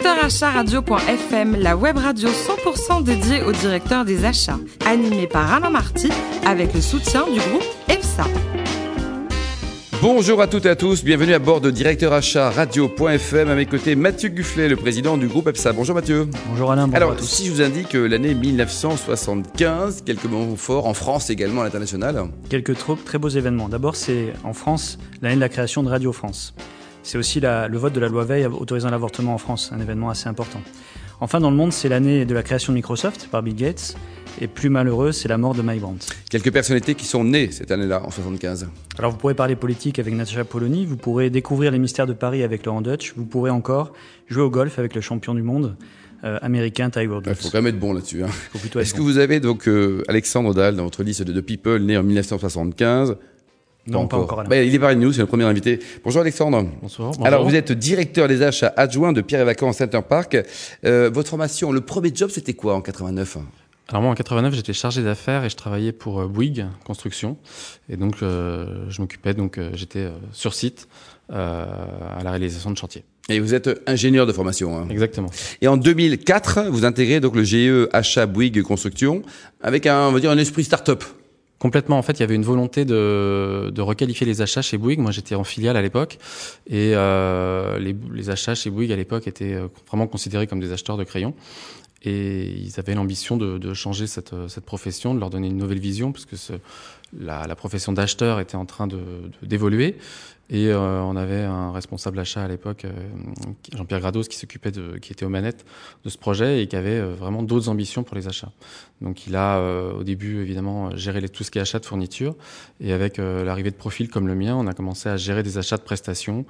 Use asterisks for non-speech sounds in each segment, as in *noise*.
Directeur Achat Radio.fm, la web radio 100% dédiée aux directeurs des achats, animée par Alain Marty avec le soutien du groupe EFSA. Bonjour à toutes et à tous, bienvenue à bord de Directeur Achat Radio.fm. À mes côtés, Mathieu Gufflet, le président du groupe EPSA. Bonjour Mathieu. Bonjour Alain, bonjour Alors, à tous. si je vous indique l'année 1975, quelques mots forts en France également à l'international. Quelques trop- très beaux événements. D'abord, c'est en France l'année de la création de Radio France. C'est aussi la- le vote de la loi Veil autorisant l'avortement en France, un événement assez important. Enfin, dans le monde, c'est l'année de la création de Microsoft par Bill Gates. Et plus malheureux, c'est la mort de Mike Brandt. Quelques personnalités qui sont nées cette année-là, en 75. Alors, vous pourrez parler politique avec Natacha Polony, vous pourrez découvrir les mystères de Paris avec Laurent Dutch, vous pourrez encore jouer au golf avec le champion du monde euh, américain Tiger Woods. Il faut quand même être bon là-dessus. hein. Est-ce que vous avez donc euh, Alexandre Dahl dans votre liste de, de people né en 1975 Non, pas encore. Bah, il est parmi nous, c'est le premier invité. Bonjour Alexandre. Bonsoir. Alors vous êtes directeur des achats adjoint de Pierre et Vacances Center Park. Euh, votre formation, le premier job c'était quoi en 89 Alors moi en 89 j'étais chargé d'affaires et je travaillais pour euh, Bouygues Construction et donc euh, je m'occupais donc euh, j'étais euh, sur site euh, à la réalisation de chantier. Et vous êtes ingénieur de formation. hein. Exactement. Et en 2004, vous intégrez donc le GE Achat Bouygues Construction avec un, on va dire, un esprit start-up. Complètement en fait il y avait une volonté de, de requalifier les achats chez Bouygues. Moi j'étais en filiale à l'époque et euh, les, achats chez Bouygues à l'époque étaient euh, vraiment considérés comme des acheteurs de crayons. Et ils avaient l'ambition de, de changer cette, euh, profession, de leur donner une nouvelle vision, parce que ce, la, la profession d'acheteur était en train d'évoluer. Et euh, on avait un responsable achat à l'époque, euh, Jean-Pierre Grados, qui s'occupait de, qui était aux manettes de ce projet et qui avait euh, vraiment d'autres ambitions pour les achats. Donc il a euh, au début évidemment géré les- tout ce qui est achat de fourniture, et avec l'arrivée de profils comme le mien, on a commencé à gérer des achats de prestations.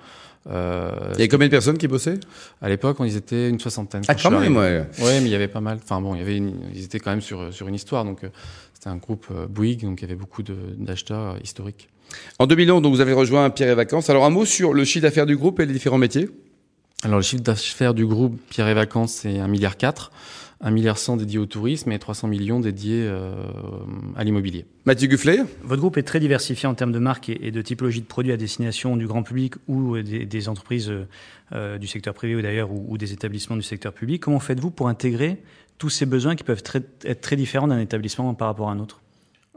Euh, Il y avait combien de personnes qui bossaient? À l'époque, on y était une soixantaine. Ah quand même, ouais. Ouais, mais il y avait pas mal. Enfin bon, il y avait une- ils étaient quand même sur sur une histoire, donc euh, c'était un groupe euh, Bouygues, donc il y avait beaucoup d'acheteurs historiques. En 2011, donc vous avez rejoint Pierre et Vacances. Alors un mot sur le chiffre d'affaires du groupe et les différents métiers. Alors le chiffre d'affaires du groupe Pierre et Vacances, c'est 1,4 milliard, 1 milliard 100 dédié au tourisme et 300 millions dédiés euh, à l'immobilier. Mathieu Gufflet. Votre groupe est très diversifié en termes de marques et de typologie de produits à destination du grand public ou des, des entreprises euh, euh, du secteur privé ou d'ailleurs ou, ou des établissements du secteur public. Comment faites-vous pour intégrer tous ces besoins qui peuvent très- être très différents d'un établissement par rapport à un autre?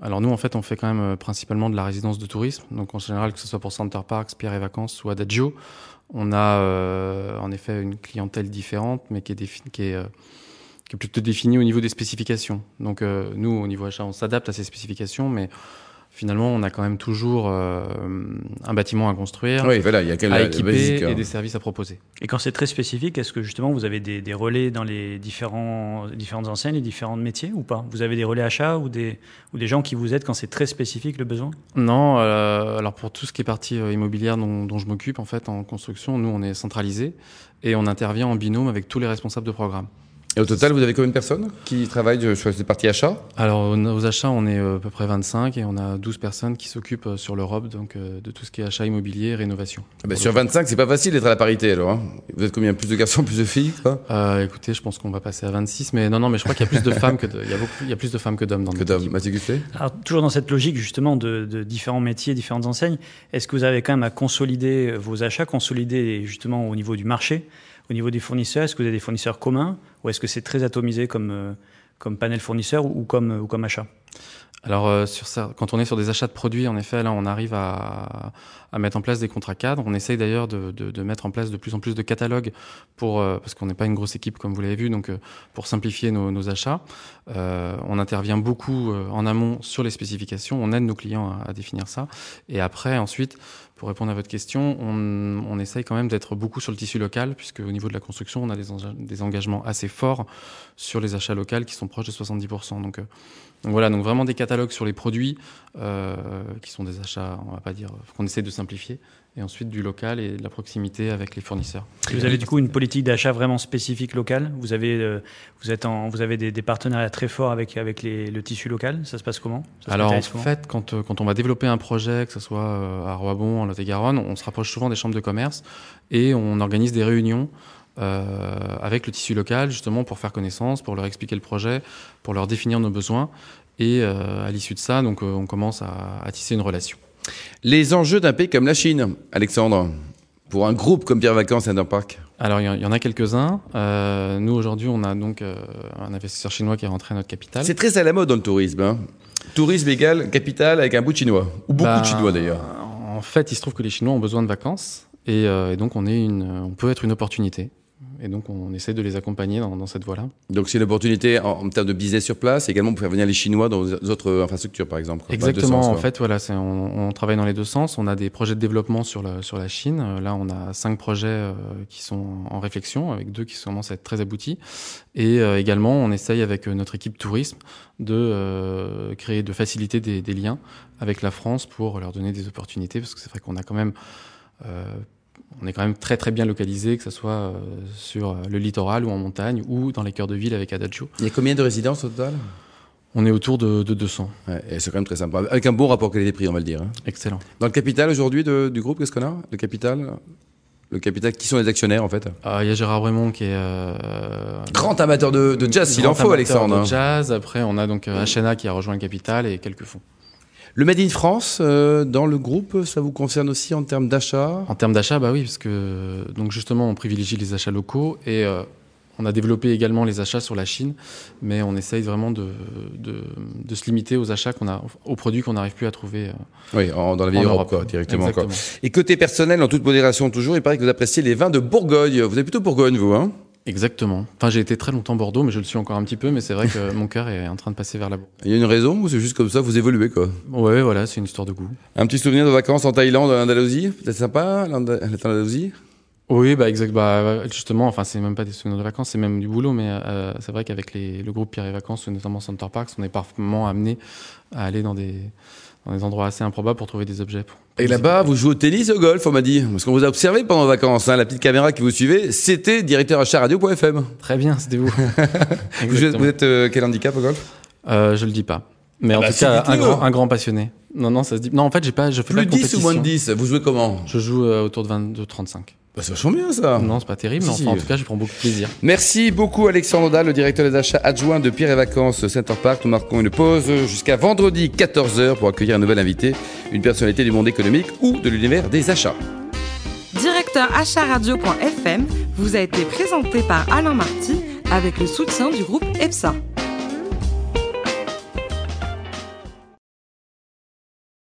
Alors nous, en fait, on fait quand même euh, principalement de la résidence de tourisme. Donc en général, que ce soit pour Center Parks, Pierre et Vacances ou Adagio, on a euh, en effet une clientèle différente, mais qui est, qui est, euh, qui est plutôt définie au niveau des spécifications. Donc euh, nous, au niveau achat, on s'adapte à ces spécifications, mais finalement, on a quand même toujours euh, un bâtiment à construire, Oui, voilà, il y a à équiper basique, hein. et des services à proposer. Et quand c'est très spécifique, est-ce que justement vous avez des, des relais dans les différents, différentes enseignes, les différents métiers ou pas? Vous avez des relais achats ou des, ou des gens qui vous aident quand c'est très spécifique le besoin? Non, euh, alors pour tout ce qui est partie euh, immobilière dont, dont je m'occupe en fait en construction, nous on est centralisé et on intervient en binôme avec tous les responsables de programme. Et au total, vous avez combien de personnes qui travaillent euh, sur cette partie achat? Alors aux, achats, on est euh, à peu près 25 et on a 12 personnes qui s'occupent euh, sur l'Europe donc de tout ce qui est achat immobilier et rénovation. Ah ben, Sur 25, c'est pas facile d'être à la parité alors. hein. Vous êtes combien? Plus de garçons, plus de filles quoi Euh, écoutez, je pense qu'on va passer à 26, mais non, non, mais je crois qu'il y a plus de femmes que de- il y a beaucoup, il y a plus de femmes que d'hommes dans Que d'hommes. Mathieu Gufflet Alors, toujours dans cette logique justement de, de différents métiers, différentes enseignes, est-ce que vous avez quand même à consolider vos achats, consolider justement au niveau du marché, au niveau des fournisseurs Est-ce que vous avez des fournisseurs communs ou est-ce que c'est très atomisé comme, euh, comme panel fournisseur ou comme, ou comme achat? Alors, euh, quand on est sur des achats de produits, en effet, là, on arrive à, à mettre en place des contrats cadres. On essaye d'ailleurs de, de, mettre en place de plus en plus de catalogues pour, euh, parce qu'on n'est pas une grosse équipe, comme vous l'avez vu, donc pour simplifier nos, achats. On intervient beaucoup en amont sur les spécifications. On aide nos clients à définir ça. Et après, ensuite, pour répondre à votre question, on, essaye quand même d'être beaucoup sur le tissu local, puisque au niveau de la construction, on a des engagements assez forts sur les achats locaux qui sont proches de 70%. Donc, euh, donc voilà, donc vraiment des catalogues sur les produits euh, qui sont des achats, on va pas dire, qu'on essaie de simplifier, et ensuite du local et de la proximité avec les fournisseurs. Et Vous avez du coup une politique d'achat vraiment spécifique locale? Vous avez, euh, vous êtes en, vous avez des, des partenariats très forts avec, avec les, le tissu local? Ça se passe comment? Se Alors en fait, quand, euh, quand on va développer un projet, que ce soit euh, à Roibon, en Lot-et-Garonne, on se rapproche souvent des chambres de commerce et on organise des réunions euh, avec le tissu local justement pour faire connaissance, pour leur expliquer le projet, pour leur définir nos besoins. Et euh, à l'issue de ça, donc on commence à, à tisser une relation. Les enjeux d'un pays comme la Chine, Alexandre pour un groupe comme Pierre Vacances Center Park Alors, il y, en a quelques-uns. Euh, nous, aujourd'hui, on a donc euh, un investisseur chinois qui est rentré à notre capitale. C'est très à la mode dans le tourisme. Hein. Tourisme égal capital avec un bout de chinois. Ou beaucoup de Bah, chinois d'ailleurs. En fait, il se trouve que les Chinois ont besoin de vacances et, euh, et donc on est une, on peut être une opportunité. Et donc on essaie de les accompagner dans, dans cette voie-là. Donc c'est une opportunité en, en termes de business sur place, également pour faire venir les Chinois dans les autres infrastructures par exemple. quoi. Exactement. sens, en fait, voilà, on, on travaille dans les deux sens. On a des projets de développement sur la, sur la Chine. Euh, Là, on a cinq projets euh, qui sont en réflexion, avec deux qui commencent à être très aboutis. Et euh, également, on essaye avec euh, notre équipe tourisme de euh, créer, de faciliter des, des liens avec la France pour leur donner des opportunités, parce que c'est vrai qu'on a quand même euh, on est quand même très très bien localisé, que ce soit euh, sur le littoral ou en montagne ou dans les cœurs de ville avec Adagio. Il y a combien de résidences au total? On est autour de, de 200. ouais, et C'est quand même très sympa. Avec un bon rapport qualité-prix, on va le dire. hein. Excellent. Dans le capital aujourd'hui du groupe, qu'est-ce qu'on a? Le capital? Le capital, qui sont les actionnaires en fait? Euh, Il y a Gérard Brémond qui est euh, Grand amateur de, de jazz, s'il en faut, amateur Alexandre. de hein. jazz. Après, on a donc euh, HNA qui a rejoint le capital et quelques fonds. Le Made in France, euh, dans le groupe, ça vous concerne aussi en termes d'achat En termes d'achat, bah oui, parce que donc justement, on privilégie les achats locaux et euh, on a développé également les achats sur la Chine, mais on essaye vraiment de, de, de se limiter aux achats qu'on a, aux produits qu'on n'arrive plus à trouver. euh, Oui, en- dans la vieille Europe, Europe. quoi, directement. Quoi. Et côté personnel, en toute modération toujours, il paraît que vous appréciez les vins de Bourgogne. Vous êtes plutôt Bourgogne, vous, hein? Exactement. Enfin, j'ai été très longtemps Bordeaux, mais je le suis encore un petit peu. Mais c'est vrai que *laughs* mon cœur est en train de passer vers la. Il y a une raison ou c'est juste comme ça, vous évoluez, quoi? Ouais, voilà, c'est une histoire de goût. Un petit souvenir de vacances en Thaïlande, en Andalousie Peut-être sympa, l'Anda- l'Andalousie Oui, bah exact. Bah justement, enfin, c'est même pas des souvenirs de vacances, c'est même du boulot. Mais euh, c'est vrai qu'avec les, le groupe Pierre et Vacances, notamment Center Parks, on est parfaitement amené à aller dans des dans des endroits assez improbables pour trouver des objets. pour- Et là-bas, vous jouez au tennis et au golf, on m'a dit. Parce qu'on vous a observé pendant les vacances. Hein, la petite caméra qui vous suivait, c'était directeur achat radio.fm. Très bien, c'était vous. *laughs* Vous êtes, Exactement. vous êtes, euh, quel handicap au golf? Euh, je le dis pas. Mais Ah en bah tout cas, un grand, un grand passionné. Non, non, ça se dit. Non, en fait, j'ai pas, je fais Plus pas de de 10 ou moins de 10 Vous jouez comment Je joue euh, autour de 22-35. bah, C'est vachement bien ça. Non, c'est pas terrible, Si, mais si. enfin, en tout cas, je prends beaucoup de plaisir. Merci beaucoup Alexandre Dahl, le directeur des achats adjoint de Pierre et Vacances Center Park. Nous marquons une pause jusqu'à vendredi 14h pour accueillir un nouvel invité, une personnalité du monde économique ou de l'univers des achats. Directeur acharadio.fm vous a été présenté par Alain Marty avec le soutien du groupe EPSA.